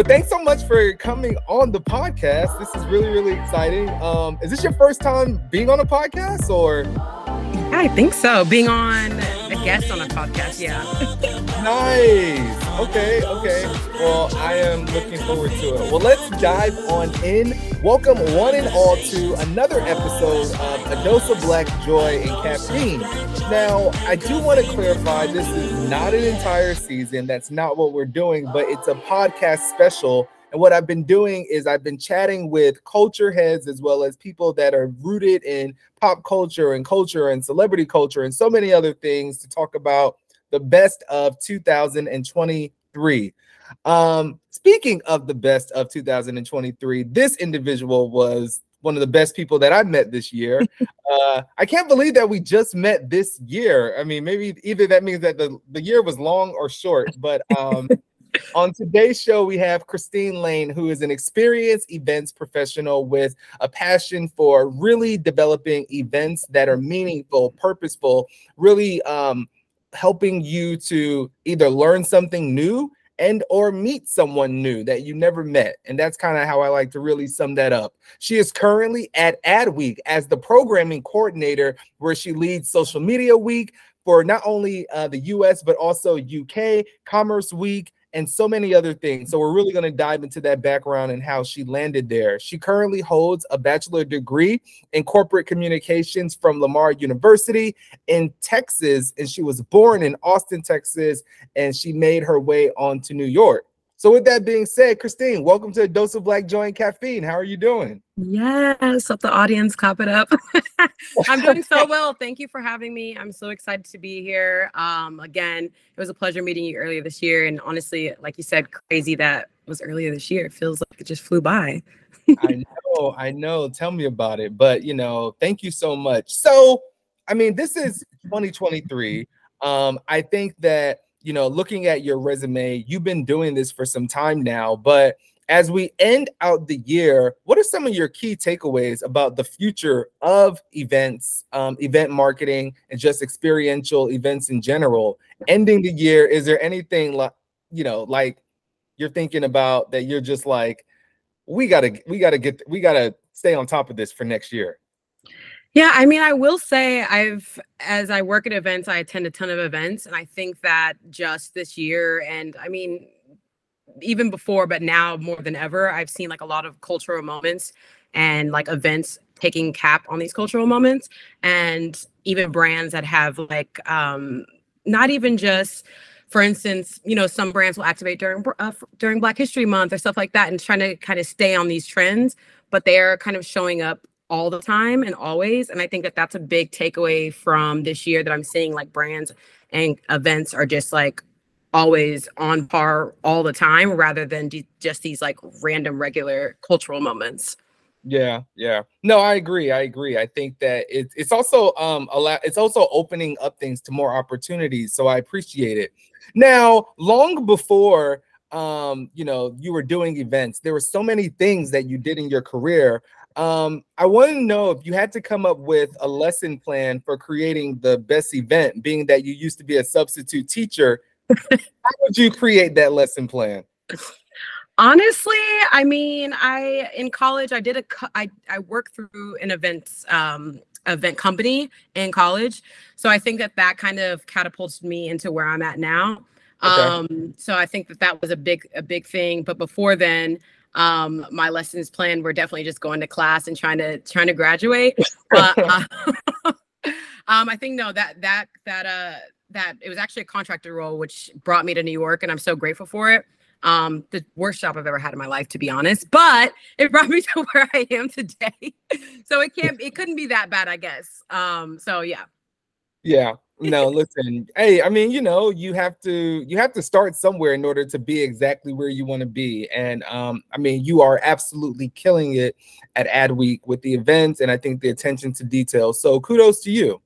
but thanks so much for coming on the podcast. This is really, really exciting. Um, is this your first time being on a podcast or? I think so. Being on a guest on a podcast, yeah. nice. Okay, okay. Well, I am looking forward to it. Well, let's dive on in. Welcome, one and all, to another episode of A Dose of Black Joy and Caffeine. Now, I do want to clarify this is not an entire season. That's not what we're doing, but it's a podcast special and what I've been doing is I've been chatting with culture heads as well as people that are rooted in pop culture and culture and celebrity culture and so many other things to talk about the best of 2023. Um, speaking of the best of 2023, this individual was one of the best people that I've met this year. uh, I can't believe that we just met this year. I mean, maybe either that means that the, the year was long or short, but um, on today's show, we have Christine Lane, who is an experienced events professional with a passion for really developing events that are meaningful, purposeful, really um, helping you to either learn something new and or meet someone new that you never met and that's kind of how i like to really sum that up. She is currently at adweek as the programming coordinator where she leads social media week for not only uh, the us but also uk commerce week and so many other things. So we're really going to dive into that background and how she landed there. She currently holds a bachelor degree in corporate communications from Lamar University in Texas, and she was born in Austin, Texas, and she made her way on to New York. So, with that being said, Christine, welcome to a dose of black joy and caffeine. How are you doing? Yes, let the audience clap it up. I'm doing so well. Thank you for having me. I'm so excited to be here. Um, again, it was a pleasure meeting you earlier this year. And honestly, like you said, crazy that was earlier this year. It feels like it just flew by. I know, I know. Tell me about it. But you know, thank you so much. So, I mean, this is 2023. Um, I think that you know, looking at your resume, you've been doing this for some time now, but as we end out the year, what are some of your key takeaways about the future of events, um, event marketing, and just experiential events in general? Ending the year, is there anything like, you know, like you're thinking about that you're just like, we gotta, we gotta get, we gotta stay on top of this for next year? Yeah, I mean, I will say I've, as I work at events, I attend a ton of events. And I think that just this year, and I mean, even before, but now more than ever, I've seen like a lot of cultural moments and like events taking cap on these cultural moments and even brands that have like, um, not even just, for instance, you know, some brands will activate during uh, during Black History Month or stuff like that, and trying to kind of stay on these trends, but they are kind of showing up all the time and always. And I think that that's a big takeaway from this year that I'm seeing like brands and events are just like always on par all the time rather than just these like random regular cultural moments. Yeah, yeah. No, I agree. I agree. I think that it, it's also um a lot it's also opening up things to more opportunities. So I appreciate it. Now, long before um, you know, you were doing events, there were so many things that you did in your career. Um, I want to know if you had to come up with a lesson plan for creating the best event, being that you used to be a substitute teacher. how would you create that lesson plan? Honestly, I mean, I in college I did a I I worked through an events um event company in college. So I think that that kind of catapulted me into where I'm at now. Okay. Um so I think that that was a big a big thing, but before then um my lessons plan were definitely just going to class and trying to trying to graduate uh, um i think no that that that uh that it was actually a contractor role which brought me to new york and i'm so grateful for it. Um the worst job i've ever had in my life to be honest but it brought me to where i am today. So it can't it couldn't be that bad i guess. Um so yeah. Yeah no, listen. Hey, I mean, you know, you have to you have to start somewhere in order to be exactly where you want to be. And um, I mean, you are absolutely killing it at Ad Week with the events and I think the attention to detail. So kudos to you.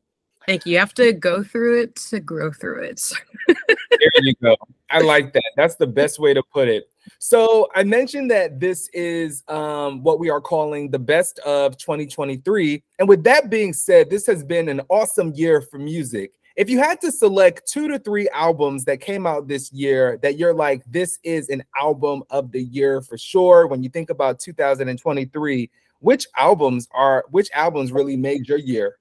Thank you. You have to go through it to grow through it. there you go. I like that. That's the best way to put it. So I mentioned that this is um, what we are calling the best of 2023. And with that being said, this has been an awesome year for music. If you had to select two to three albums that came out this year that you're like, this is an album of the year for sure. When you think about 2023, which albums are which albums really made your year?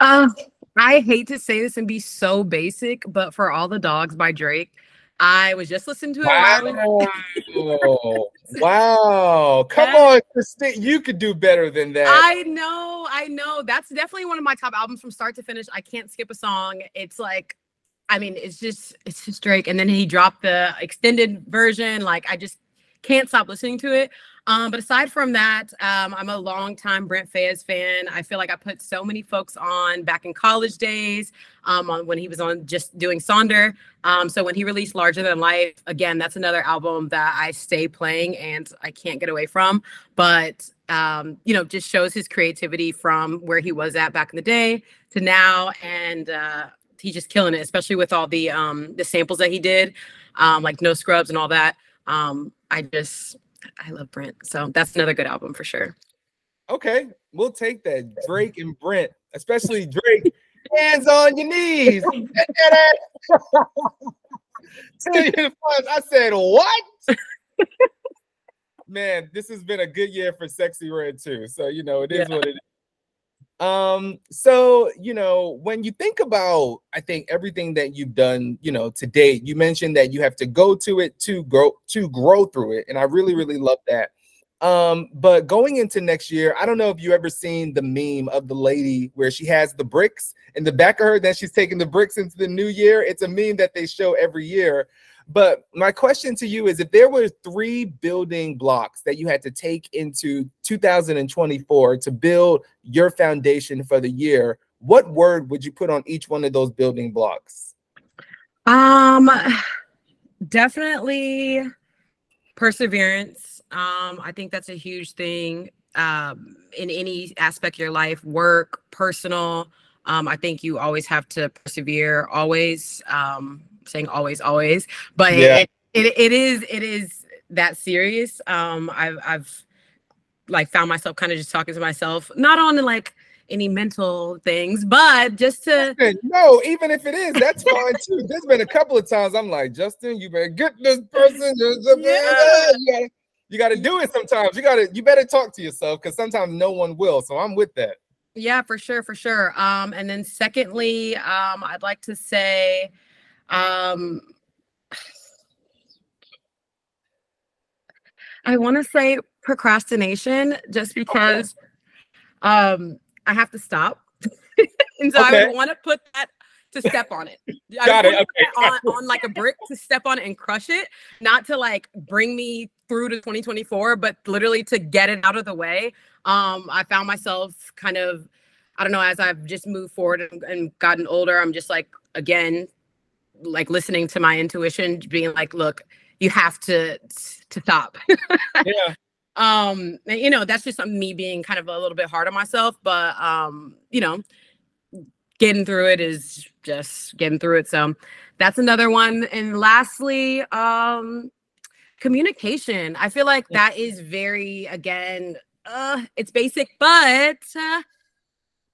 Uh, I hate to say this and be so basic, but for all the dogs by Drake, I was just listening to it. Wow. wow. Come on, Christine. You could do better than that. I know. I know. That's definitely one of my top albums from start to finish. I can't skip a song. It's like, I mean, it's just, it's just Drake. And then he dropped the extended version. Like, I just can't stop listening to it. Um, but aside from that, um, I'm a longtime Brent Faiyaz fan. I feel like I put so many folks on back in college days, um, on when he was on just doing Sonder. Um, so when he released Larger Than Life, again, that's another album that I stay playing and I can't get away from. But um, you know, just shows his creativity from where he was at back in the day to now, and uh, he's just killing it, especially with all the um, the samples that he did, um, like No Scrubs and all that. Um, I just I love Brent. So that's another good album for sure. Okay, we'll take that. Drake and Brent, especially Drake. Hands on your knees. I said, what? Man, this has been a good year for Sexyy Red too. So you know, it is yeah. what it is. Um, so you know, when you think about, I think everything that you've done, you know, to date, you mentioned that you have to go to it to grow to grow through it, and I really, really love that. Um, but going into next year, I don't know if you ever seen the meme of the lady where she has the bricks in the back of her, then she's taking the bricks into the new year. It's a meme that they show every year. But my question to you is if there were three building blocks that you had to take into 2024 to build your foundation for the year, what word would you put on each one of those building blocks? Um definitely perseverance. Um I think that's a huge thing um in any aspect of your life, work, personal. Um I think you always have to persevere always um saying always, always, but yeah. it, it, it is it is that serious. Um, I've I've like found myself kind of just talking to myself, not on like any mental things, but just to no, even if it is, that's fine too. There's been a couple of times I'm like, Justin, you better get this person. Yeah. You gotta, you gotta do it sometimes. You gotta you better talk to yourself because sometimes no one will. So I'm with that. Yeah, for sure, for sure. Um, and then secondly, um, I'd like to say um, I want to say procrastination just because um, I have to stop. and so okay. I would want to put that to step on it. Got it. Okay. On, on like a brick to step on it and crush it, not to like bring me through to 2024, but literally to get it out of the way. Um, I found myself kind of, I don't know, as I've just moved forward and, and gotten older, I'm just like, again, like listening to my intuition, being like, look, you have to to stop. yeah. Um, and, you know, that's just me being kind of a little bit hard on myself, but um, you know, getting through it is just getting through it. So that's another one. And lastly, um, communication. I feel like that is very again, uh, it's basic, but uh,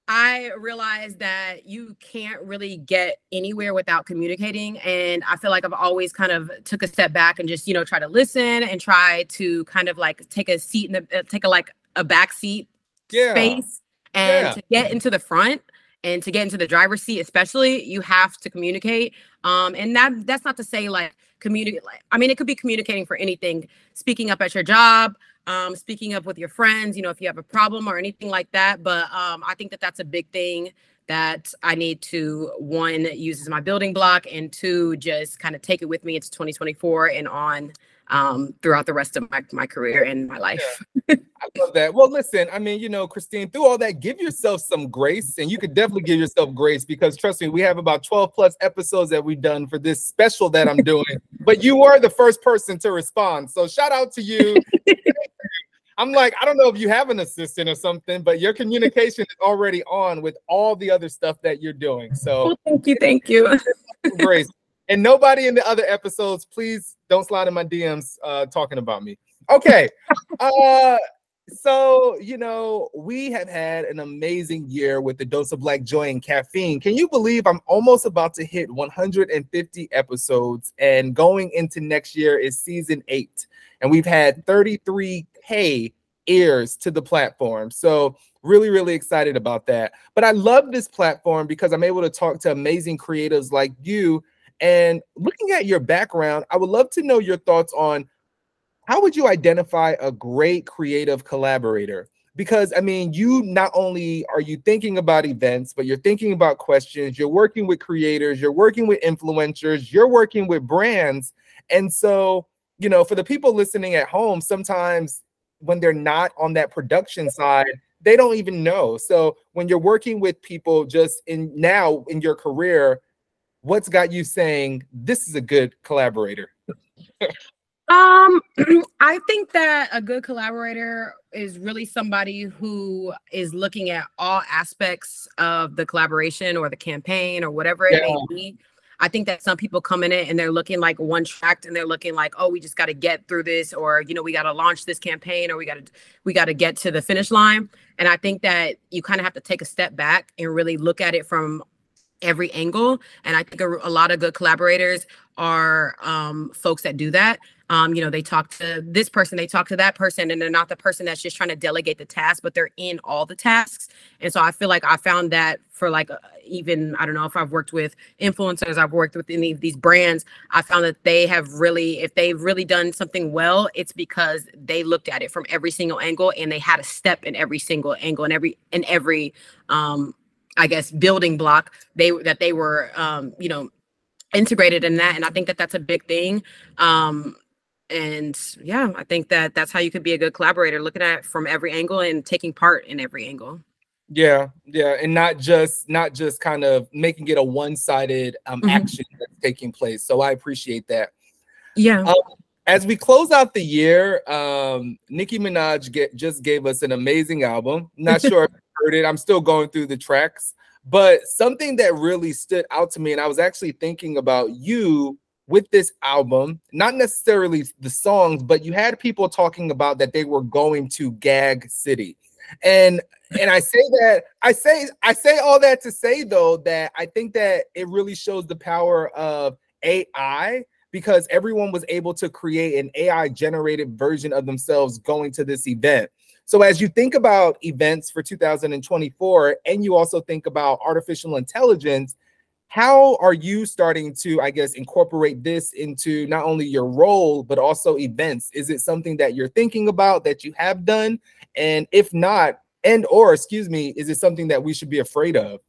I realized that you can't really get anywhere without communicating. And I feel like I've always kind of took a step back and just, you know, try to listen and try to kind of like take a seat in the, uh, take a like a back seat yeah. space and yeah. to get into the front and to get into the driver's seat, especially, you have to communicate. Um, and that that's not to say like communicate. Like, I mean, it could be communicating for anything, speaking up at your job, um, speaking up with your friends, you know, if you have a problem or anything like that. But um, I think that that's a big thing that I need to one use as my building block and two just kind of take it with me into 2024 and on um, throughout the rest of my, my career and my life. Yeah. I love that. Well, listen, I mean, you know, Christine, through all that, give yourself some grace, and you could definitely give yourself grace because trust me, we have about 12 plus episodes that we've done for this special that I'm doing. but you were the first person to respond. So shout out to you. I'm like, I don't know if you have an assistant or something, but your communication is already on with all the other stuff that you're doing. So well, thank you, thank you. Grace. And nobody in the other episodes, please don't slide in my DMs uh, talking about me. Okay. uh, so you know we have had an amazing year with the dose of black joy and caffeine can you believe i'm almost about to hit 150 episodes and going into next year is season eight and we've had 33k ears to the platform so really really excited about that but i love this platform because i'm able to talk to amazing creatives like you and looking at your background i would love to know your thoughts on how would you identify a great creative collaborator? Because I mean, you not only are you thinking about events, but you're thinking about questions, you're working with creators, you're working with influencers, you're working with brands. And so, you know, for the people listening at home, sometimes when they're not on that production side, they don't even know. So when you're working with people just in now in your career, what's got you saying this is a good collaborator? Um, I think that a good collaborator is really somebody who is looking at all aspects of the collaboration or the campaign or whatever it yeah. may be. I think that some people come in it and they're looking like one tracked and they're looking like, oh, we just got to get through this, or you know, we got to launch this campaign, or we got to we got to get to the finish line. And I think that you kind of have to take a step back and really look at it from every angle. And I think a, a lot of good collaborators are um, folks that do that. Um, you know, they talk to this person, they talk to that person, and they're not the person that's just trying to delegate the task, but they're in all the tasks. And so I feel like I found that for like uh, even I don't know if I've worked with influencers, I've worked with any of these brands. I found that they have really, if they've really done something well, it's because they looked at it from every single angle and they had a step in every single angle and every in every um I guess building block they that they were um you know integrated in that and i think that that's a big thing um and yeah i think that that's how you could be a good collaborator looking at from every angle and taking part in every angle. Yeah yeah and not just not just kind of making it a one-sided um, mm-hmm. action that's taking place so i appreciate that. Yeah. Um, as we close out the year um nicki minaj get, just gave us an amazing album. Not sure if you heard it i'm still going through the tracks but something that really stood out to me and i was actually thinking about you with this album, not necessarily the songs, but you had people talking about that they were going to Gag City. And and I say that I say I say all that to say though that I think that it really shows the power of AI because everyone was able to create an AI generated version of themselves going to this event. So as you think about events for 2024 and you also think about artificial intelligence, how are you starting to i guess incorporate this into not only your role but also events? Is it something that you're thinking about that you have done? And if not and or excuse me is it something that we should be afraid of?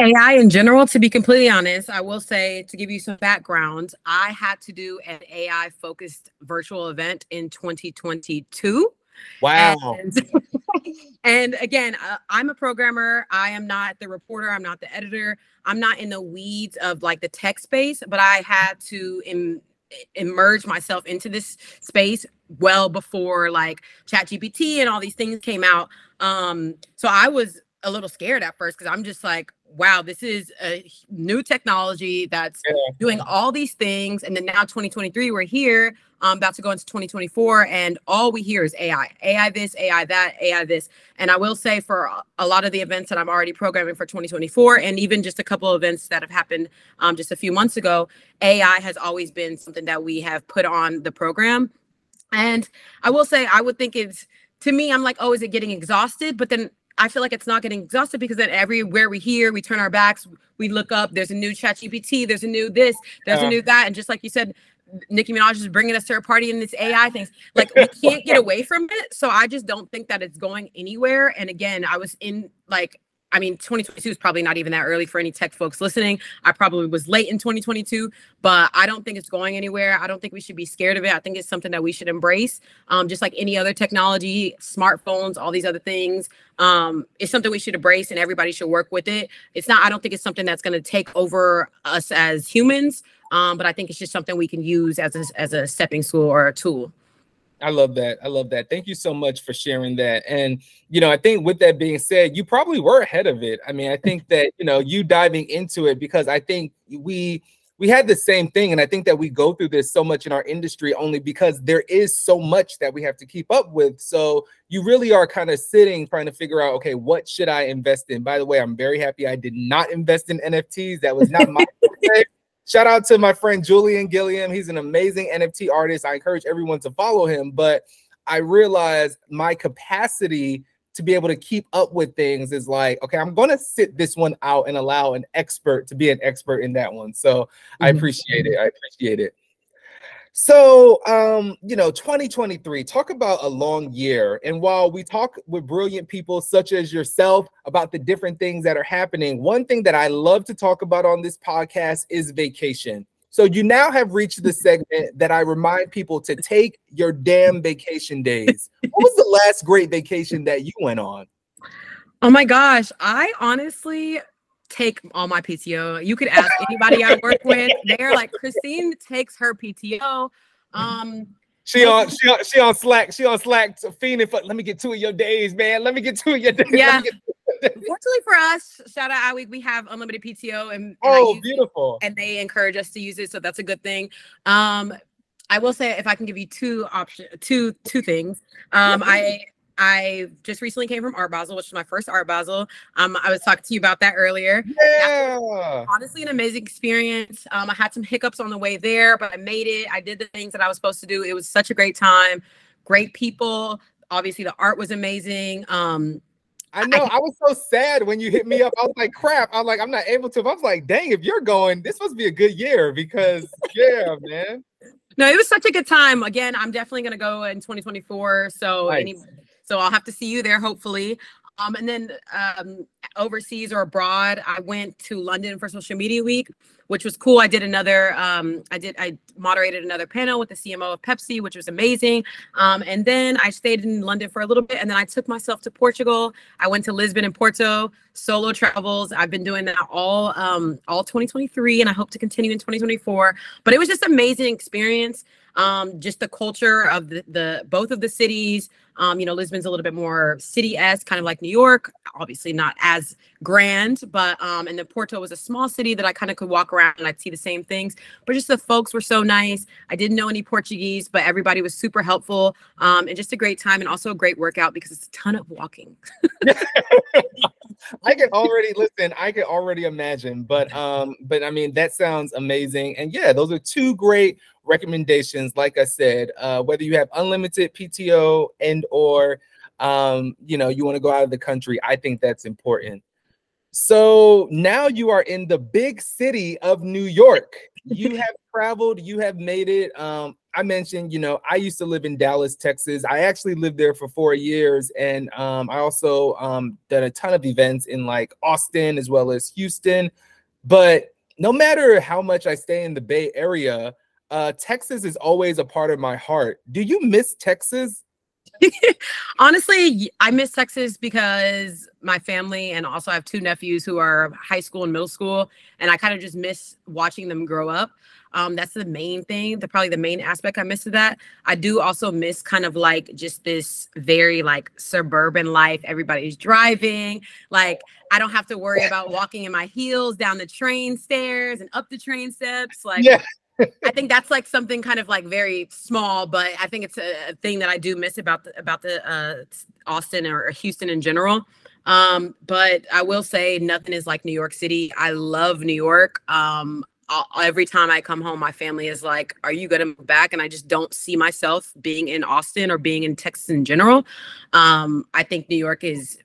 AI in general, to be completely honest, I will say to give you some background, I had to do an AI focused virtual event in 2022. Wow. And, and again, uh, I'm a programmer. I am not the reporter. I'm not the editor. I'm not in the weeds of like the tech space, but I had to Im- immerse myself into this space well before like chat gpt and all these things came out um so i was a little scared at first because i'm just like wow, this is a new technology that's yeah. doing all these things. And then now 2023, we're here, um, about to go into 2024, and all we hear is AI, AI this, AI that, AI this. And I will say for a lot of the events that I'm already programming for 2024, and even just a couple of events that have happened um, just a few months ago, AI has always been something that we have put on the program. And I will say, I would think it's to me, I'm like, oh, is it getting exhausted? But then I feel like it's not getting exhausted because then everywhere we hear, we turn our backs, we look up, there's a new chat GPT, there's a new this, there's uh, a new that. And just like you said, Nicki Minaj is bringing us to a party in this AI things. Like we can't get away from it. So I just don't think that it's going anywhere. And again, I was in like I mean, 2022 is probably not even that early for any tech folks listening. I probably was late in 2022, but I don't think it's going anywhere. I don't think we should be scared of it. I think it's something that we should embrace. Um, just like any other technology, smartphones, all these other things. Um, it's something we should embrace and everybody should work with it. It's not, I don't think it's something that's going to take over us as humans, um, but I think it's just something we can use as a, as a stepping stool or a tool. I love that. I love that. Thank you so much for sharing that. And you know, I think with that being said, you probably were ahead of it. I mean, I think that you know you diving into it because I think we we had the same thing. And I think that we go through this so much in our industry only because there is so much that we have to keep up with. So you really are kind of sitting trying to figure out, okay, what should I invest in? By the way, I'm very happy I did not invest in NFTs. That was not my Shout out to my friend Julian Gilliam. He's an amazing NFT artist. I encourage everyone to follow him, but I realized my capacity to be able to keep up with things is like, okay, I'm going to sit this one out and allow an expert to be an expert in that one. So mm-hmm. I appreciate it. I appreciate it. So, um, you know, 2023, talk about a long year. And while we talk with brilliant people such as yourself about the different things that are happening, one thing that I love to talk about on this podcast is vacation. So you now have reached the segment that I remind people to take your damn vacation days. what was the last great vacation that you went on? Oh my gosh, I honestly take all my PTO. You could ask anybody I work with. They're like Christine takes her PTO. Um she on she on she on Slack. She on Slack fiending for let me get two of your days, man. Let me get two of your days. Yeah. Fortunately for us, shout out Adweek, we have unlimited PTO and, and oh beautiful. It, and they encourage us to use it. So that's a good thing. Um I will say if I can give you two options, two two things. Um I I just recently came from Art Basel, which is my first Art Basel. Um, I was talking to you about that earlier. Yeah. honestly, an amazing experience. Um, I had some hiccups on the way there, but I made it. I did the things that I was supposed to do. It was such a great time. Great people. Obviously, the art was amazing. Um, I know. I, I was so sad when you hit me up. I was like, crap. I'm like, I'm not able to. I was like, dang, if you're going, this must be a good year because, yeah, man. No, it was such a good time. Again, I'm definitely going to go in 2024. So, nice. any so I'll have to see you there, hopefully. Um, and then um, overseas or abroad, I went to London for Social Media Week, which was cool. I did another, um, I did, I moderated another panel with the CMO of Pepsi, which was amazing. Um, and then I stayed in London for a little bit, and then I took myself to Portugal. I went to Lisbon and Porto, solo travels. I've been doing that all, um, all 2023, and I hope to continue in 2024. But it was just amazing experience um, just the culture of the, the both of the cities. Um, you know, Lisbon's a little bit more city-esque, kind of like New York, obviously not as grand, but um, and then Porto was a small city that I kind of could walk around and I'd see the same things. But just the folks were so nice. I didn't know any Portuguese, but everybody was super helpful um, and just a great time and also a great workout because it's a ton of walking. I can already listen. I can already imagine, but um, but I mean that sounds amazing. And yeah, those are two great recommendations. Like I said, uh, whether you have unlimited PTO and or um, you know you want to go out of the country, I think that's important. So now you are in the big city of New York. You have traveled, you have made it. Um, I mentioned, you know, I used to live in Dallas, Texas. I actually lived there for four years, and um, I also um, done a ton of events in like Austin as well as Houston. But no matter how much I stay in the Bay Area, uh, Texas is always a part of my heart. Do you miss Texas? Honestly, I miss Texas because my family and also I have two nephews who are high school and middle school, and I kind of just miss watching them grow up. Um, that's the main thing, the probably the main aspect I miss of that. I do also miss kind of like just this very like suburban life. Everybody's driving. Like I don't have to worry about walking in my heels down the train stairs and up the train steps. Like yeah. I think that's like something kind of like very small, but I think it's a, a thing that I do miss about the about the uh, Austin or Houston in general. Um, but I will say nothing is like New York City. I love New York. Um, every time I come home, my family is like, "Are you going to move back?" And I just don't see myself being in Austin or being in Texas in general. Um, I think New York is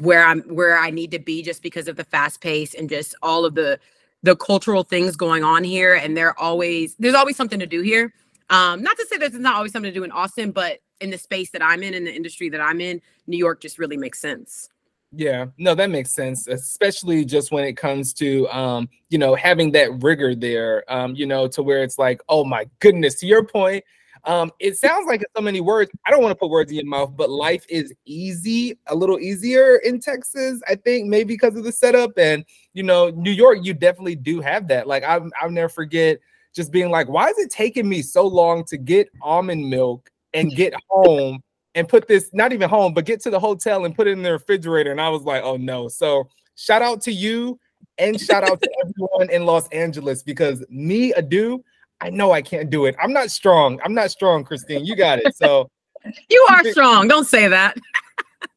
where I'm where I need to be just because of the fast pace and just all of the the cultural things going on here and they're always there's always something to do here. Um not to say there's not always something to do in austin but in the space that i'm in in the industry that i'm in new york just really makes sense. Yeah no that makes sense especially just when it comes to um you know having that rigor there um you know to where it's like oh my goodness to your point um, it sounds like so many words. I don't want to put words in your mouth, but life is easy, a little easier in Texas. I think maybe because of the setup, and you know, New York, you definitely do have that. Like i I'll never forget just being like, why is it taking me so long to get almond milk and get home and put this not even home, but get to the hotel and put it in the refrigerator? And I was like, oh no. So shout out to you and shout out to everyone in Los Angeles because me, a Adu, I know I can't do it. I'm not strong. I'm not strong, Christine. You got it. So you are strong. Don't say that.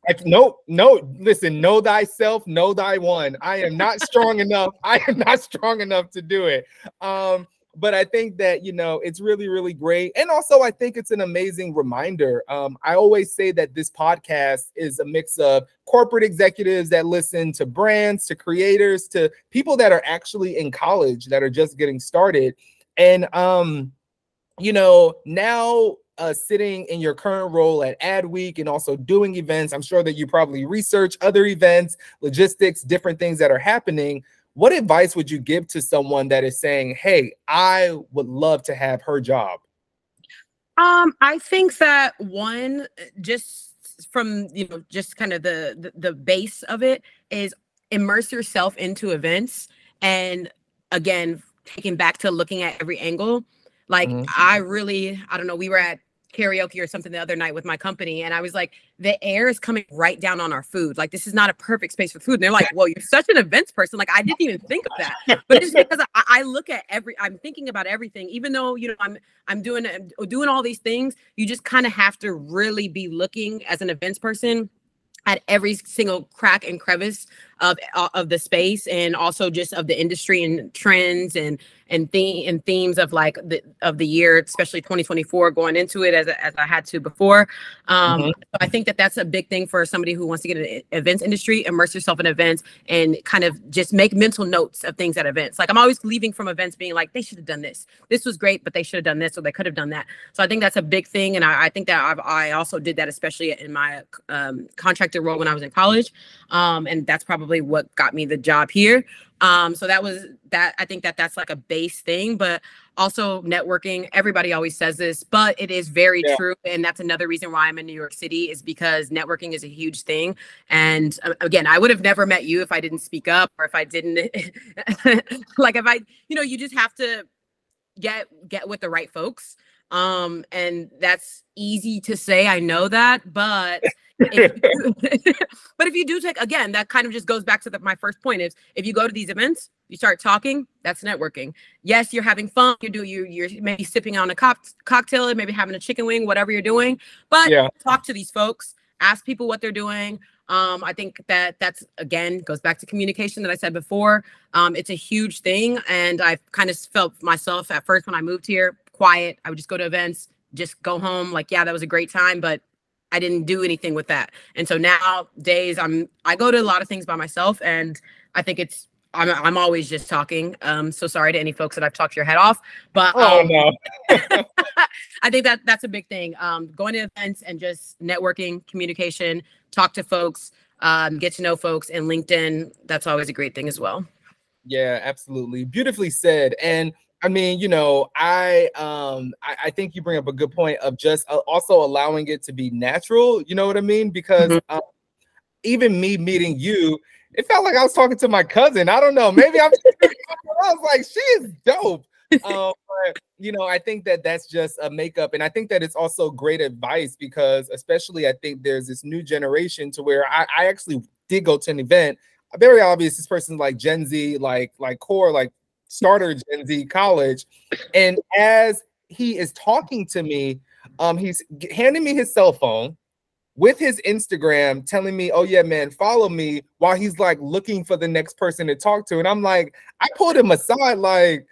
Like, no, no, listen, know thyself, know thy one. I am not strong enough. I am not strong enough to do it. Um, but I think that you know it's really, really great, and also I think it's an amazing reminder. Um, I always say that this podcast is a mix of corporate executives that listen to brands, to creators, to people that are actually in college that are just getting started, and um, you know now uh, sitting in your current role at Adweek and also doing events, I'm sure that you probably research other events, logistics, different things that are happening. What advice would you give to someone that is saying, "Hey, I would love to have her job"? Um, I think that one, just from you know, just kind of the, the the base of it is immerse yourself into events, and again, taking back to looking at every angle. Like mm-hmm. I really, I don't know, we were at karaoke or something the other night with my company and I was like, the air is coming right down on our food. Like this is not a perfect space for food. And they're like, well, you're such an events person. Like I didn't even think of that. But it's because I, I, look at every I'm thinking about everything, even though you know I'm I'm doing I'm doing all these things, you just kind of have to really be looking as an events person at every single crack and crevice of uh, of the space and also just of the industry and trends and and theme and themes of like the of the year, especially 2024 going into it as, as I had to before. Um, mm-hmm. I think that that's a big thing for somebody who wants to get in the events industry, immerse yourself in events and kind of just make mental notes of things at events. Like I'm always leaving from events being like, they should have done this. This was great, but they should have done this or they could have done that. So I think that's a big thing. And I, I think that I've, I also did that, especially in my um, contracted role when I was in college. Um, and that's probably what got me the job here. Um, so that was that. I think that that's like a base thing, but also networking. Everybody always says this, but it is very yeah. true, and that's another reason why I'm in New York City is because networking is a huge thing. And uh, again, I would have never met you if I didn't speak up or if I didn't like if I, you know, you just have to get get with the right folks. Um, and that's easy to say. I know that, but but if you do take again, that kind of just goes back to the, my first point is if you go to these events, you start talking, that's networking. Yes, you're having fun. You do you you're maybe sipping on a cop- cocktail, maybe having a chicken wing, whatever you're doing. But yeah. talk to these folks, ask people what they're doing. Um, I think that that's again goes back to communication that I said before. Um, it's a huge thing, and I kind of felt myself at first when I moved here quiet. I would just go to events, just go home, like yeah, that was a great time, but I didn't do anything with that. And so now days I'm I go to a lot of things by myself and I think it's I'm I'm always just talking. Um so sorry to any folks that I've talked your head off, but oh, um, no. I think that that's a big thing. Um going to events and just networking, communication, talk to folks, um get to know folks and LinkedIn, that's always a great thing as well. Yeah, absolutely. Beautifully said. And I mean, you know, I um I, I, think you bring up a good point of just uh, also allowing it to be natural. You know what I mean? Because mm-hmm. um, even me meeting you, it felt like I was talking to my cousin. I don't know. Maybe I'm. I was like, she is dope. um, but you know, I think that that's just a makeup, and I think that it's also great advice because, especially, I think there's this new generation to where I, I actually did go to an event. Very obvious, this person's like Gen Z, like like core, like starter Gen Z college. And as he is talking to me, um, he's handing me his cell phone with his Instagram, telling me, "Oh yeah, man, follow me." While he's like looking for the next person to talk to, and I'm like, I pulled him aside, like,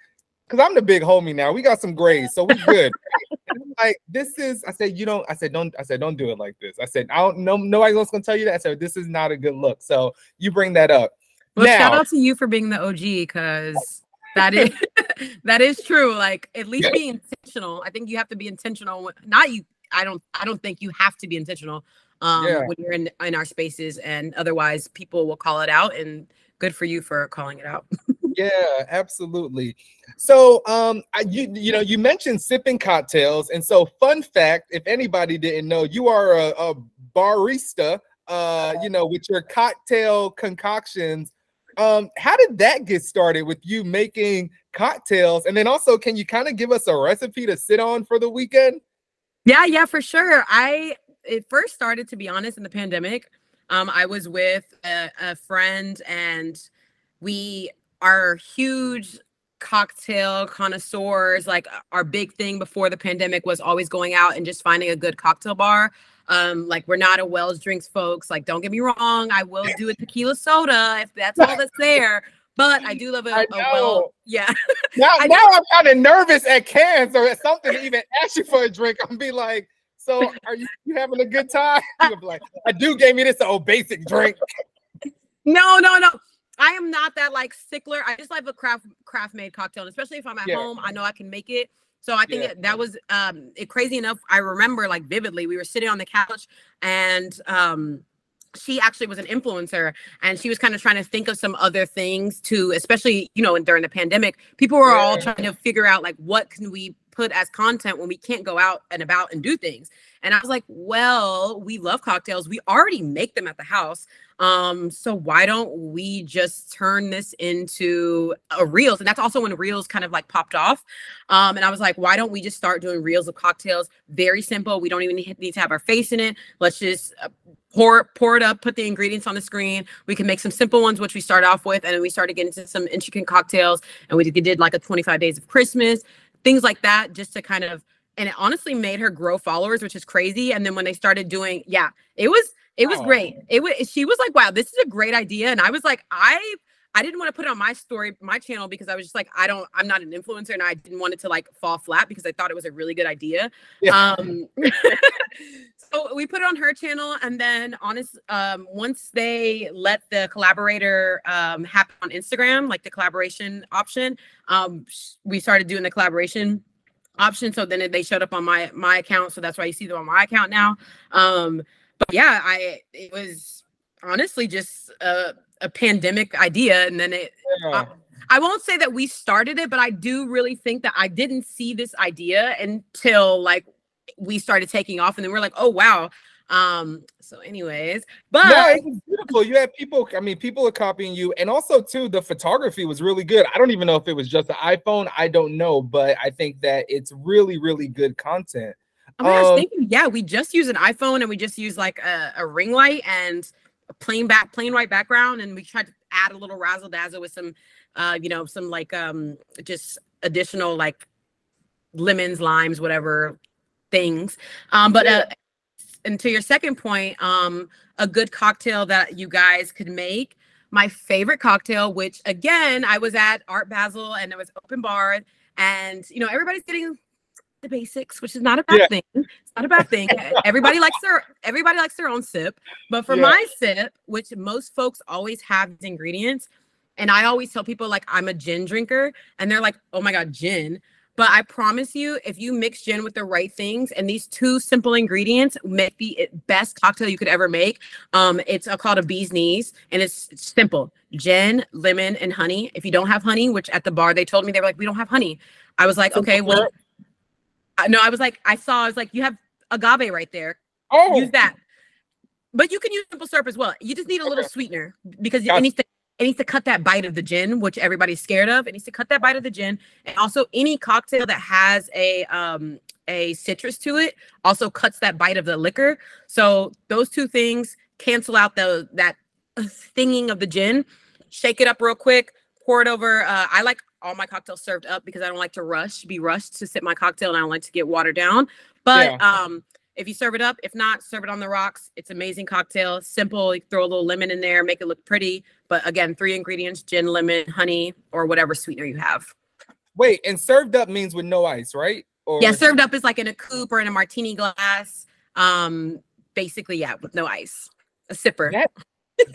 because I'm the big homie now. We got some grades, so we're good. like, this is. I said, you don't. I said, don't. I said, don't do it like this. I said, I don't. No, nobody else gonna tell you that. I said, this is not a good look. So you bring that up. Well, now, shout out to you for being the OG because that is that is true. Like at least be intentional. I think you have to be intentional. Not you. I don't. I don't think you have to be intentional um, yeah. when you're in in our spaces, and otherwise people will call it out. And good for you for calling it out. yeah, absolutely. So, um, I, you you know you mentioned sipping cocktails, and so fun fact, if anybody didn't know, you are a, a barista. Uh, you know, with your cocktail concoctions um, how did that get started with you making cocktails? And then also, can you kind of give us a recipe to sit on for the weekend? Yeah, yeah, for sure. I it first started, to be honest, in the pandemic. Um, I was with a, a friend and we are huge cocktail connoisseurs like our big thing before the pandemic was always going out and just finding a good cocktail bar um like we're not a wells drinks folks like don't get me wrong i will do a tequila soda if that's all that's there but i do love a, a well yeah now, now i'm kind of nervous at Cannes or at something to even ask you for a drink i'm be like so are you, you having a good time like a dude gave me this old basic drink no no no I am not that like stickler. I just like a craft craft made cocktail, and especially if I'm at yeah. home, I know I can make it. So I think yeah. that was um it crazy enough. I remember like vividly, we were sitting on the couch and um she actually was an influencer and she was kind of trying to think of some other things to especially you know during the pandemic people were yeah. all trying to figure out like what can we put as content when we can't go out and about and do things and i was like well we love cocktails we already make them at the house um, so why don't we just turn this into a reels? And that's also when reels kind of like popped off. Um, and I was like, why don't we just start doing reels of cocktails? Very simple. We don't even need to have our face in it. Let's just uh, pour pour it up, put the ingredients on the screen. We can make some simple ones, which we start off with, and then we started getting into some intricate cocktails. And we did like a 25 days of Christmas, things like that, just to kind of and it honestly made her grow followers, which is crazy. And then when they started doing, yeah, it was it was oh. great. It was she was like, wow, this is a great idea. And I was like, I I didn't want to put it on my story, my channel, because I was just like, I don't, I'm not an influencer, and I didn't want it to like fall flat because I thought it was a really good idea. Yeah. Um, so we put it on her channel, and then honest, um, once they let the collaborator um, happen on Instagram, like the collaboration option, um, we started doing the collaboration option. So then they showed up on my my account, so that's why you see them on my account now. Um, but yeah, I it was honestly just a, a pandemic idea, and then it. Yeah. I, I won't say that we started it, but I do really think that I didn't see this idea until like we started taking off, and then we're like, oh wow. Um, so anyways, but no, it was beautiful. You had people, I mean, people are copying you, and also too, the photography was really good. I don't even know if it was just the iPhone, I don't know, but I think that it's really, really good content. Oh my gosh, um, thank you. Yeah, we just use an iPhone and we just use like a, a ring light and plain back, plain white background, and we tried to add a little razzle dazzle with some, uh, you know, some like um just additional like lemons, limes, whatever things. Um, but uh, and to your second point, um, a good cocktail that you guys could make. My favorite cocktail, which again, I was at Art Basel and it was open bar, and you know everybody's getting the basics, which is not a bad yeah. thing. It's not a bad thing. everybody likes their everybody likes their own sip. But for yeah. my sip, which most folks always have ingredients, and I always tell people like I'm a gin drinker, and they're like, "Oh my god, gin." But I promise you, if you mix gin with the right things and these two simple ingredients make the best cocktail you could ever make. Um, it's a, called a bee's knees, and it's, it's simple: gin, lemon, and honey. If you don't have honey, which at the bar they told me they were like, "We don't have honey," I was like, "Okay, well." No, I was like, I saw, I was like, you have agave right there. Oh, use that. But you can use simple syrup as well. You just need a little sweetener because gotcha. it needs to it needs to cut that bite of the gin, which everybody's scared of. It needs to cut that bite of the gin, and also any cocktail that has a um a citrus to it also cuts that bite of the liquor. So those two things cancel out the that stinging of the gin. Shake it up real quick. Pour it over. Uh, I like all my cocktails served up because I don't like to rush, be rushed to sip my cocktail, and I don't like to get watered down. But yeah. um, if you serve it up, if not, serve it on the rocks. It's amazing cocktail, simple. You throw a little lemon in there, make it look pretty. But again, three ingredients: gin, lemon, honey, or whatever sweetener you have. Wait, and served up means with no ice, right? Or yeah, served up is like in a coupe or in a martini glass. Um, basically, yeah, with no ice, a sipper. That,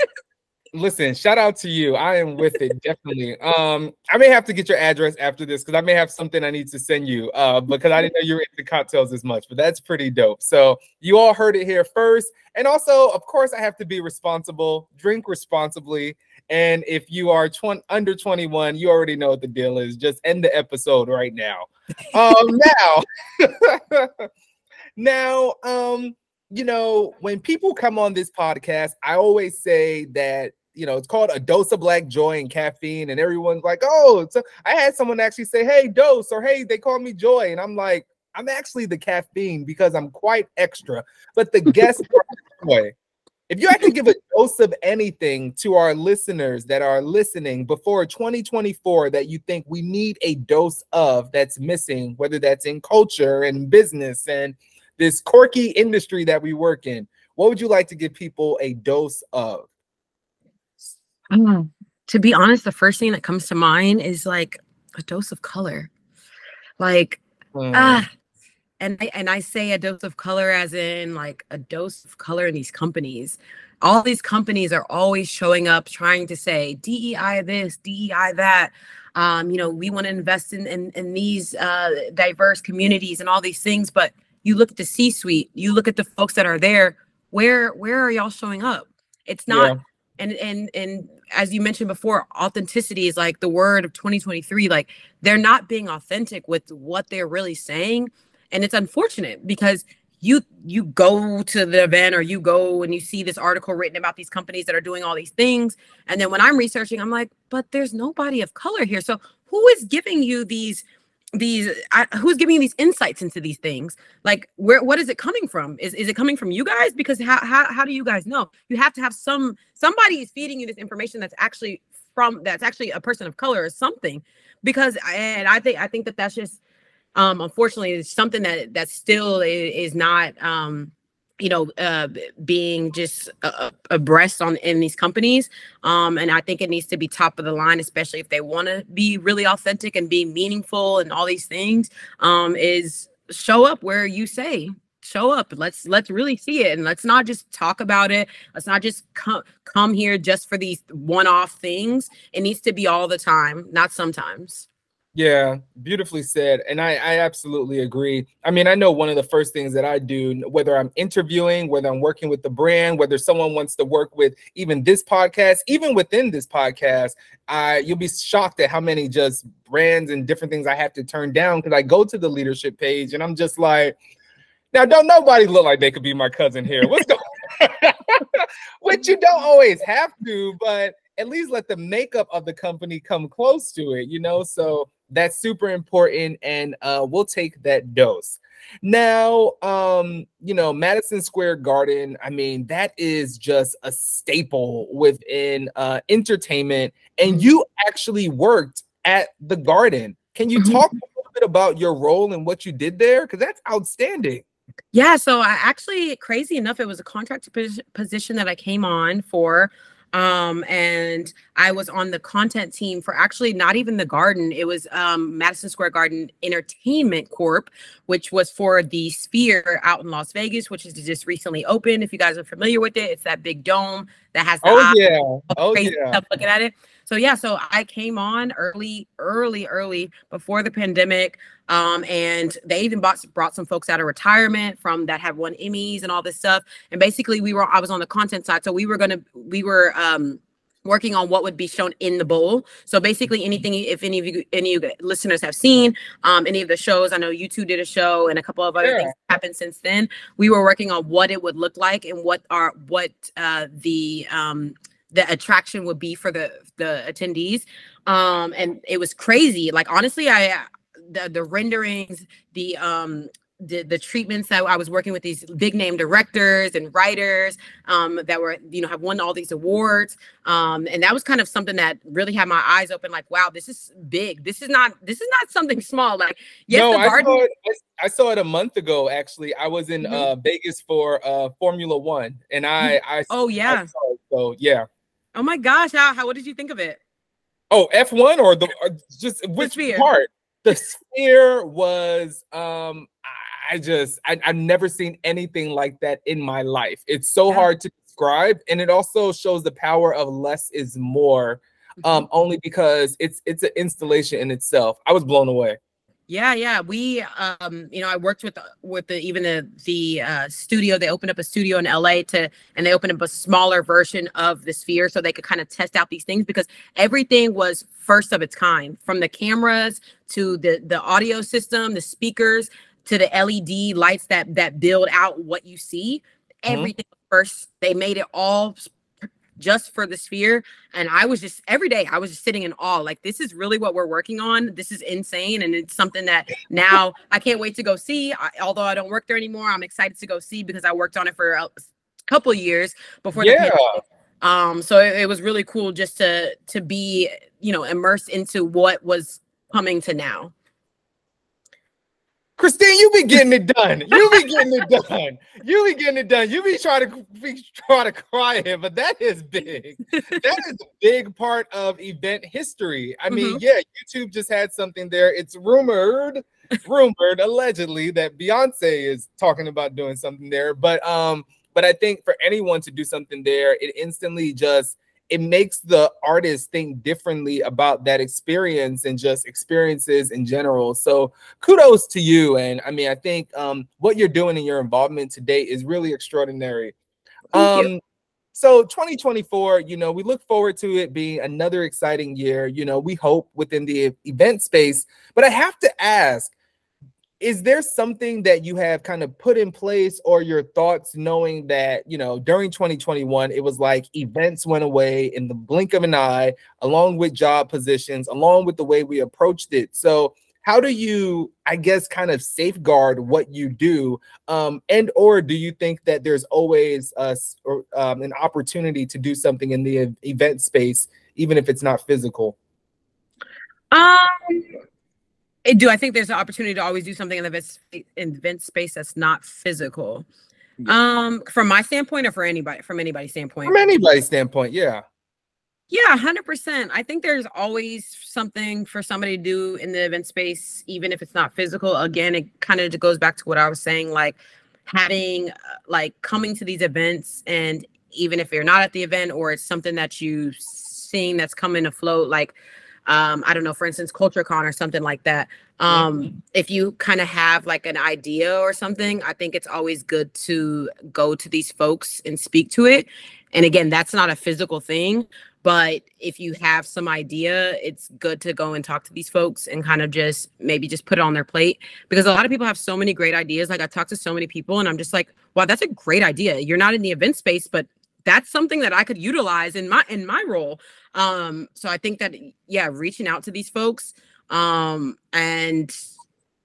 listen, shout out to you. I am with it definitely. Um, I may have to get your address after this because I may have something I need to send you. Uh, because I didn't know you were into cocktails as much, but that's pretty dope. So you all heard it here first. And also, of course, I have to be responsible, drink responsibly. And if you are 20, under 21, you already know what the deal is. Just end the episode right now. Um, now, now, um, you know, when people come on this podcast, I always say that you know, it's called a dose of black joy and caffeine, and everyone's like, oh, so I had someone actually say, hey, dose, or hey, they call me joy, and I'm like, I'm actually the caffeine because I'm quite extra, but the guest joy. If you had to give a dose of anything to our listeners that are listening before 2024 that you think we need a dose of that's missing, whether that's in culture and business and this quirky industry that we work in, what would you like to give people a dose of? Um, to be honest, the first thing that comes to mind is like a dose of color. Like, mm. ah, and I, and I say a dose of color as in like a dose of color in these companies. All these companies are always showing up trying to say DEI this, DEI that. Um, you know, we want to invest in, in, in these uh, diverse communities and all these things. But you look at the C-suite, you look at the folks that are there. Where where are y'all showing up? It's not. Yeah. And and and as you mentioned before, authenticity is like the word of 2023. Like they're not being authentic with what they're really saying. And it's unfortunate because you you go to the event or you go and you see this article written about these companies that are doing all these things. And then when I'm researching, I'm like, but there's nobody of color here. So who is giving you these these I, who's giving these insights into these things? Like where what is it coming from? Is, is it coming from you guys? Because how, how how do you guys know? You have to have some somebody is feeding you this information that's actually from that's actually a person of color or something. Because and i think i think that that's just um unfortunately it's something that that still is, is not um you know uh, being just uh, abreast on in these companies um, and i think it needs to be top of the line especially if they want to be really authentic and be meaningful and all these things um, is show up where you say show up. Let's let's really see it and let's not just talk about it. Let's not just come come here just for these one-off things. It needs to be all the time not sometimes yeah, beautifully said. And I, I absolutely agree. I mean, I know one of the first things that I do, whether I'm interviewing, whether I'm working with the brand, whether someone wants to work with even this podcast, even within this podcast, I you'll be shocked at how many just brands and different things I have to turn down because I go to the leadership page and I'm just like, now don't nobody look like they could be my cousin here. What's going Which you don't always have to, but at least let the makeup of the company come close to it, you know? So that's super important, and uh, we'll take that dose. Now, um, you know, Madison Square Garden, I mean, that is just a staple within uh, entertainment. And you actually worked at the Garden. Can you mm-hmm. talk a little bit about your role and what you did there? Because that's outstanding. Yeah, so I actually, crazy enough, it was a contract position that I came on for um, and I was on the content team for actually not even the garden. It was um, Madison Square Garden Entertainment Corp, which was for the Sphere out in Las Vegas, which is just recently opened. If you guys are familiar with it, it's that big dome that has. oh yeah, oh yeah. looking at it. So yeah, so I came on early, early, early before the pandemic. Um, and they even bought, brought some folks out of retirement from that have won Emmys and all this stuff. And basically, we were I was on the content side, so we were gonna we were um working on what would be shown in the bowl. So basically anything if any of you any of you listeners have seen um any of the shows, I know U2 did a show and a couple of other yeah. things happened since then. We were working on what it would look like and what are what uh the um the attraction would be for the the attendees um and it was crazy like honestly i the the renderings the um the, the treatments that I was working with these big name directors and writers um, that were, you know, have won all these awards. Um, and that was kind of something that really had my eyes open like, wow, this is big. This is not, this is not something small. Like, yes, no, I, saw it, I saw it a month ago, actually. I was in mm-hmm. uh, Vegas for uh, Formula One and I, mm-hmm. I, oh, yeah. I so, yeah. Oh my gosh, how, how what did you think of it? Oh, F1 or the or just which part? The sphere was um I just I, have never seen anything like that in my life. It's so yeah. hard to describe, and it also shows the power of less is more. Um, mm-hmm. only because it's it's an installation in itself. I was blown away. Yeah, yeah. We um, you know, I worked with with the even the the uh studio. They opened up a studio in LA to and they opened up a smaller version of the sphere so they could kind of test out these things because everything was first of its kind, from the cameras to the the audio system, the speakers to the LED lights that that build out what you see. Mm-hmm. Everything first. They made it all just for the sphere. And I was just every day I was just sitting in awe. Like this is really what we're working on. This is insane. And it's something that now I can't wait to go see. I, although I don't work there anymore, I'm excited to go see because I worked on it for a couple years before yeah. the pandemic. Um, so it, it was really cool just to to be, you know, immersed into what was coming to now. Christine, you be getting it done. You be getting it done. You be getting it done. You be trying to be trying to cry him, but that is big. that is a big part of event history. I mean, mm-hmm. yeah, U2 just had something there. It's rumored, rumored, allegedly that Beyonce is talking about doing something there. But um, but I think for anyone to do something there, it instantly just it makes the artist think differently about that experience and just experiences in general. So kudos to you. And I mean, I think um, what you're doing in your involvement today is really extraordinary. Um. So 2024, you know, we look forward to it being another exciting year. You know, we hope within the event space. But I have to ask, is there something that you have kind of put in place or your thoughts knowing that you know during 2021 it was like events went away in the blink of an eye along with job positions along with the way we approached it? So how do you i guess kind of safeguard what you do um, and or do you think that there's always a, or, um, an opportunity to do something in the event space even if it's not physical? Um do I think there's an opportunity to always do something in the event, event space that's not physical? Um, from my standpoint, or for anybody, from anybody's standpoint. From anybody's standpoint, yeah. Yeah, hundred percent. I think there's always something for somebody to do in the event space, even if it's not physical. Again, it kind of goes back to what I was saying, like having, uh, like coming to these events, and even if you're not at the event or it's something that you seeing that's coming afloat, like um, I don't know, for instance, CultureCon or something like that. Um, mm-hmm. if you kind of have like an idea or something, I think it's always good to go to these folks and speak to it. And again, that's not a physical thing, but if you have some idea, it's good to go and talk to these folks and kind of just maybe just put it on their plate because a lot of people have so many great ideas. Like I talk to so many people and I'm just like, wow, that's a great idea. You're not in the event space, but that's something that I could utilize in my in my role. Um, so I think that yeah, reaching out to these folks um and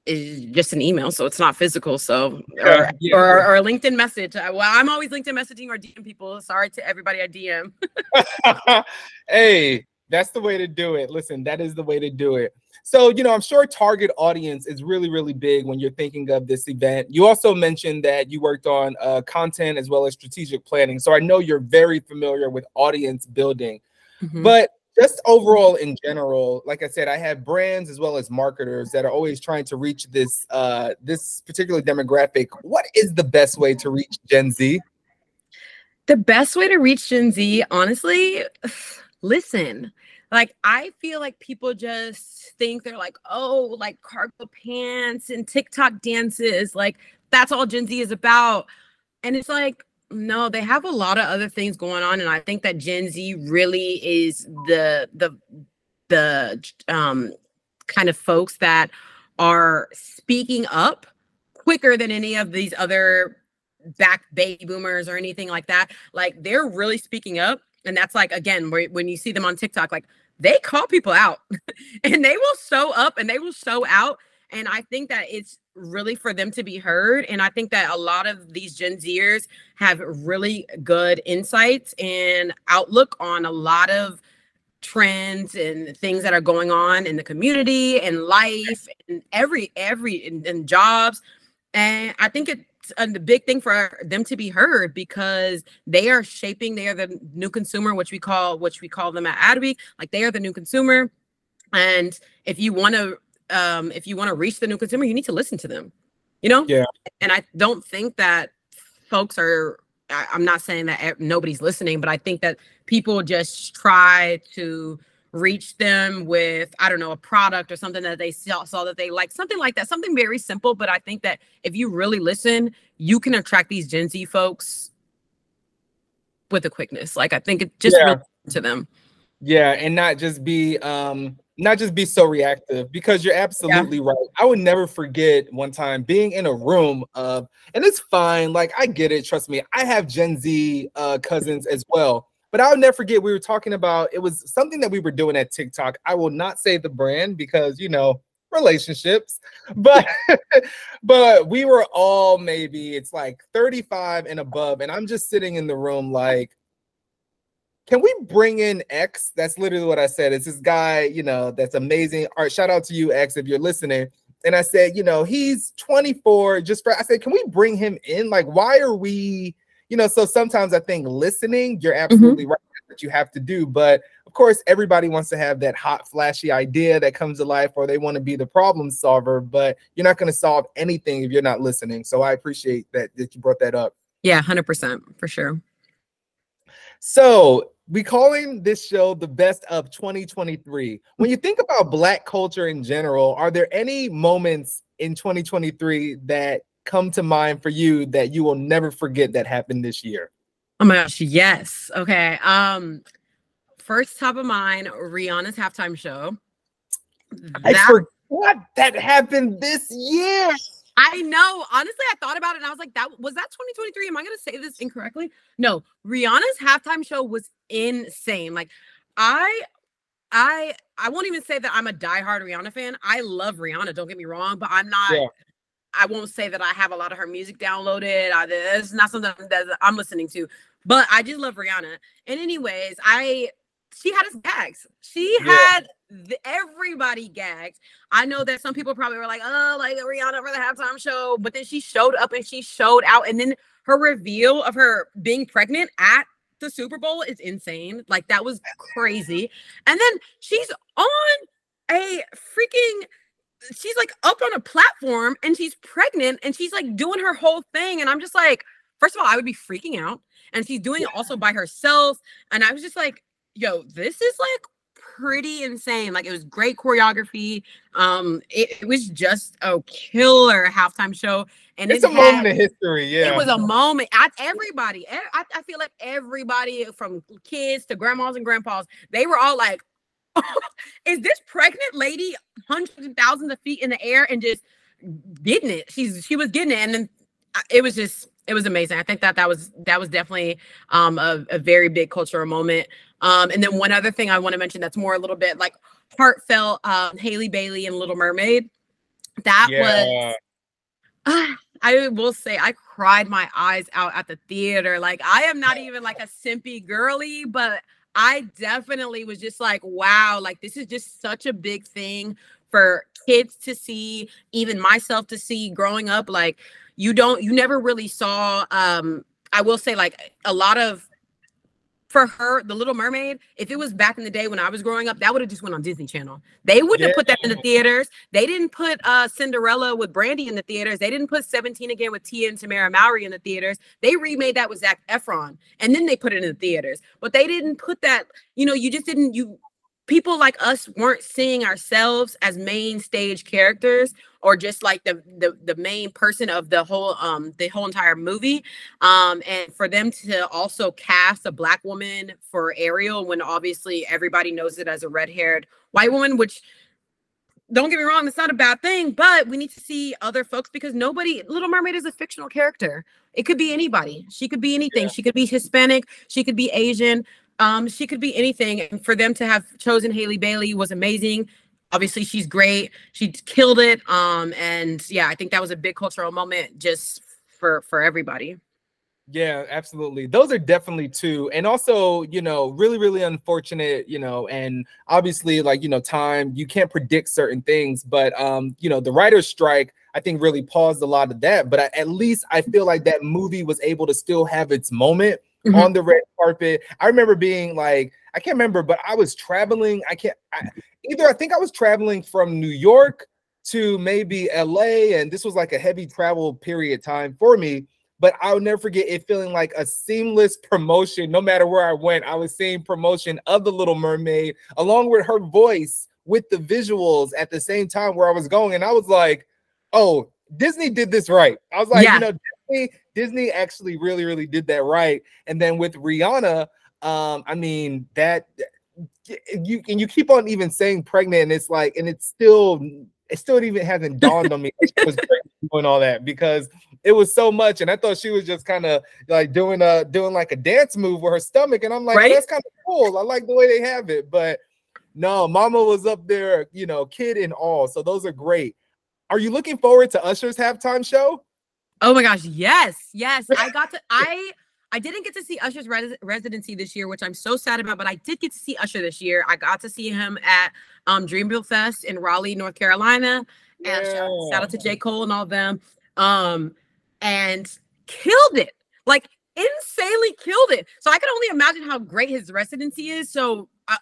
is just an email, so it's not physical. So or, yeah. or, or a LinkedIn message. Uh, well, I'm always LinkedIn messaging or DM people. Sorry to everybody I DM. hey, that's the way to do it. Listen, that is the way to do it. So, you know, I'm sure target audience is really, really big when you're thinking of this event. You also mentioned that you worked on uh, content as well as strategic planning. So I know you're very familiar with audience building. Mm-hmm. But just overall in general, like I said, I have brands as well as marketers that are always trying to reach this uh, this particular demographic. What is the best way to reach Gen Z? The best way to reach Gen Z, honestly, listen like I feel like people just think they're like, oh, like cargo pants and TikTok dances, like that's all Gen Z is about. And it's like, no, they have a lot of other things going on. And I think that Gen Z really is the the the um kind of folks that are speaking up quicker than any of these other back baby boomers or anything like that. Like they're really speaking up and that's like again when you see them on TikTok, like they call people out and they will show up and they will show out. And I think that it's really for them to be heard. And I think that a lot of these Gen Zers have really good insights and outlook on a lot of trends and things that are going on in the community and life and every every in jobs. And I think it a big thing for them to be heard because they are shaping. They are the new consumer, which we call which we call them at Adweek. Like they are the new consumer, and if you want to, um, if you want to reach the new consumer, you need to listen to them. You know. Yeah. And I don't think that folks are. I, I'm not saying that nobody's listening, but I think that people just try to reach them with i don't know a product or something that they saw, saw that they like something like that something very simple but i think that if you really listen you can attract these gen z folks with a quickness like i think it just yeah. really to them yeah and not just be um not just be so reactive because you're absolutely yeah. right. I would never forget one time being in a room of, and it's fine. Like I get it. Trust me. I have Gen Z uh, cousins as well, but I'll never forget we were talking about it was something that we were doing at TikTok. I will not say the brand because you know relationships, but but we were all maybe it's like 35 and above, and I'm just sitting in the room like, can we bring in X? That's literally what I said. It's this guy, you know, that's amazing. All right, shout out to you, X, if you're listening. And I said, you know, he's 24. Just for I said, can we bring him in? Like, why are we, you know? So sometimes I think listening, you're absolutely mm-hmm. right that you have to do, but of course, everybody wants to have that hot, flashy idea that comes to life, or they want to be the problem solver. But you're not going to solve anything if you're not listening. So I appreciate that that you brought that up. Yeah, hundred percent for sure. So we calling this show the best of 2023. When you think about black culture in general, are there any moments in 2023 that come to mind for you that you will never forget that happened this year? Oh my gosh, yes. Okay. Um first top of mind, Rihanna's halftime show. I forgot that happened this year. I know. Honestly, I thought about it and I was like, that was that 2023. Am I gonna say this incorrectly? No, Rihanna's halftime show was insane. Like, I I I won't even say that I'm a diehard Rihanna fan. I love Rihanna, don't get me wrong, but I'm not yeah. I won't say that I have a lot of her music downloaded. I, it's not something that I'm listening to, but I just love Rihanna. And anyways, I she had us gags. She yeah. had the, everybody gagged. I know that some people probably were like, "Oh, like Rihanna for the halftime show," but then she showed up and she showed out, and then her reveal of her being pregnant at the Super Bowl is insane. Like that was crazy. And then she's on a freaking she's like up on a platform and she's pregnant and she's like doing her whole thing and I'm just like first of all I would be freaking out and she's doing it also by herself and I was just like yo this is like pretty insane. Like it was great choreography. Um, it, it was just a killer halftime show. And it's it a had, moment in history. Yeah, it was a moment. I, everybody, I, I feel like everybody from kids to grandmas and grandpas, they were all like, "Is this pregnant lady hundreds and thousands of feet in the air and just getting it?" She's she was getting it, and then uh, it was just it was amazing. I think that that was that was definitely um, a, a very big cultural moment. Um, and then one other thing I want to mention that's more a little bit like heartfelt, um, Halle Bailey and Little Mermaid. That yeah. was, uh, I will say, I cried my eyes out at the theater. Like, I am not even like a simpy girly, but I definitely was just like, wow, like this is just such a big thing for kids to see, even myself to see growing up. Like, you don't, you never really saw, um, I will say, like a lot of for her, The Little Mermaid, if it was back in the day when I was growing up, that would have just went on Disney Channel. They wouldn't yeah. have put that in the theaters. They didn't put uh, Cinderella with Brandy in the theaters. They didn't put 17 again with Tia and Tamera Mowry in the theaters. They remade that with Zac Efron, and then they put it in the theaters. But they didn't put that. You know, you just didn't. You people like us weren't seeing ourselves as main stage characters or just like the, the the main person of the whole um the whole entire movie um and for them to also cast a black woman for ariel when obviously everybody knows it as a red-haired white woman which don't get me wrong, it's not a bad thing, but we need to see other folks because nobody, Little Mermaid is a fictional character. It could be anybody. She could be anything. Yeah. She could be Hispanic. She could be Asian. Um, she could be anything. And for them to have chosen Halle Bailey was amazing. Obviously, she's great. She killed it. Um, and yeah, I think that was a big cultural moment just for for everybody. Yeah, absolutely. Those are definitely two. And also, you know, really, really unfortunate, you know, and obviously, like, you know, time, you can't predict certain things, but um, you know, the writer's strike, I think really paused a lot of that. But I, at least I feel like that movie was able to still have its moment mm-hmm. on the red carpet. I remember being like, I can't remember, but I was traveling. I can't I, either. I think I was traveling from New York to maybe LA, and this was like a heavy travel period time for me. But I'll never forget it feeling like a seamless promotion. No matter where I went, I was seeing promotion of the Little Mermaid along with her voice with the visuals at the same time where I was going, and I was like, "Oh, Disney did this right." I was like, yeah. you know, Disney, Disney actually really, really did that right. And then with Rihanna, um, I mean that you and you keep on even saying pregnant, and it's like, and it's still, it still even hasn't dawned on me was doing all that because it was so much, and I thought she was just kind of like doing a doing like a dance move with her stomach, and I'm like, right? that's kind of cool. I like the way they have it, but no, Mama was up there, you know, kid and all. So those are great. Are you looking forward to Usher's halftime show? Oh my gosh, yes, yes. I got to I I didn't get to see Usher's res- residency this year, which I'm so sad about, but I did get to see Usher this year. I got to see him at um, Dreamville Fest in Raleigh, North Carolina. And yeah. shout, shout, out to J. Cole and all them. Um, and killed it. Like insanely killed it. So I can only imagine how great his residency is. So uh,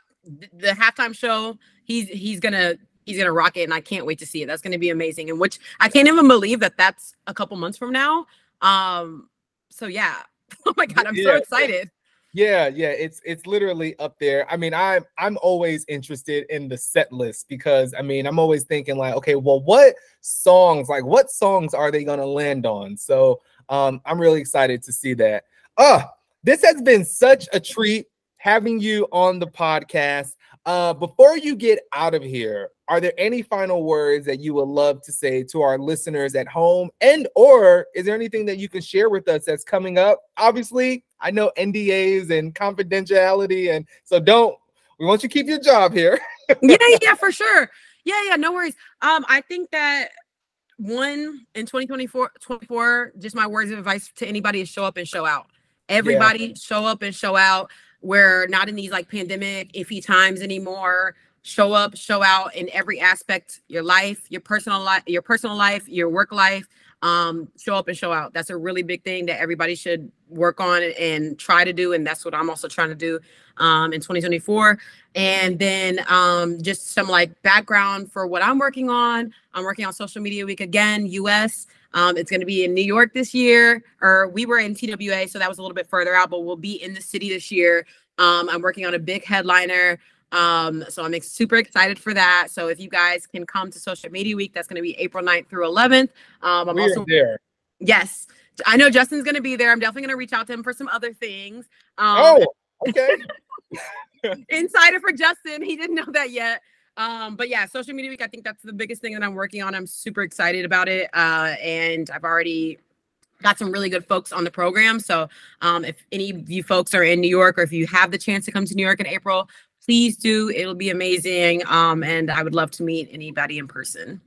the halftime show, he's he's gonna he's gonna rock it, and I can't wait to see it. That's gonna be amazing. And which I can't even believe that that's a couple months from now. Um, so yeah, oh my god, I'm yeah. so excited. Yeah, yeah, it's it's literally up there. I mean, I'm I'm always interested in the set list because I mean, I'm always thinking like, okay, well, what songs, like what songs are they gonna land on? So um, I'm really excited to see that. Uh, this has been such a treat having you on the podcast. Uh, before you get out of here, are there any final words that you would love to say to our listeners at home? And or is there anything that you can share with us that's coming up? Obviously, I know NDAs and confidentiality, and so don't we want you to keep your job here. yeah, yeah, for sure. Yeah, yeah, no worries. Um, I think that one in 2024 24 just my words of advice to anybody is show up and show out everybody yeah. show up and show out we're not in these like pandemic iffy times anymore. Show up show out in every aspect your life your personal life your personal life your work life um show up and show out. That's a really big thing that everybody should work on and try to do and that's what i'm also trying to do um in 2024 and then um just some like background for what i'm working on. I'm working on social media week again us um, it's going to be in New York this year, or we were in TWA, so that was a little bit further out, but we'll be in the city this year. Um, I'm working on a big headliner. Um, so I'm super excited for that. So if you guys can come to Social Media Week, that's going to be April 9th through 11th. Um, I'm we also there. Yes, I know Justin's going to be there. I'm definitely going to reach out to him for some other things. Um, oh, okay. insider for Justin. He didn't know that yet. Um, but yeah, social media week, I think that's the biggest thing that I'm working on. I'm super excited about it. Uh, and I've already got some really good folks on the program. So um, if any of you folks are in New York or if you have the chance to come to New York in April, please do. It'll be amazing. Um, and I would love to meet anybody in person.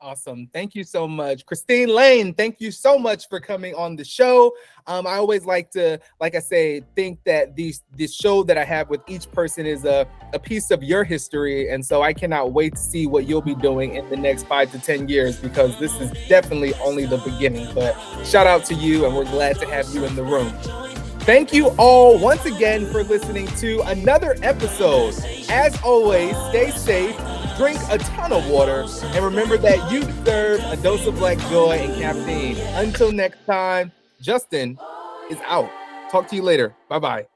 Awesome. Thank you so much. Christine Lane, thank you so much for coming on the show. Um, I always like to, like I say, think that these this show that I have with each person is a, a piece of your history. And so I cannot wait to see what you'll be doing in the next five to 10 years because this is definitely only the beginning. But shout out to you, and we're glad to have you in the room. Thank you all once again for listening to another episode. As always, stay safe drink a ton of water, and remember that you deserve a dose of black joy and caffeine. Until next time, Justin is out. Talk to you later. Bye bye.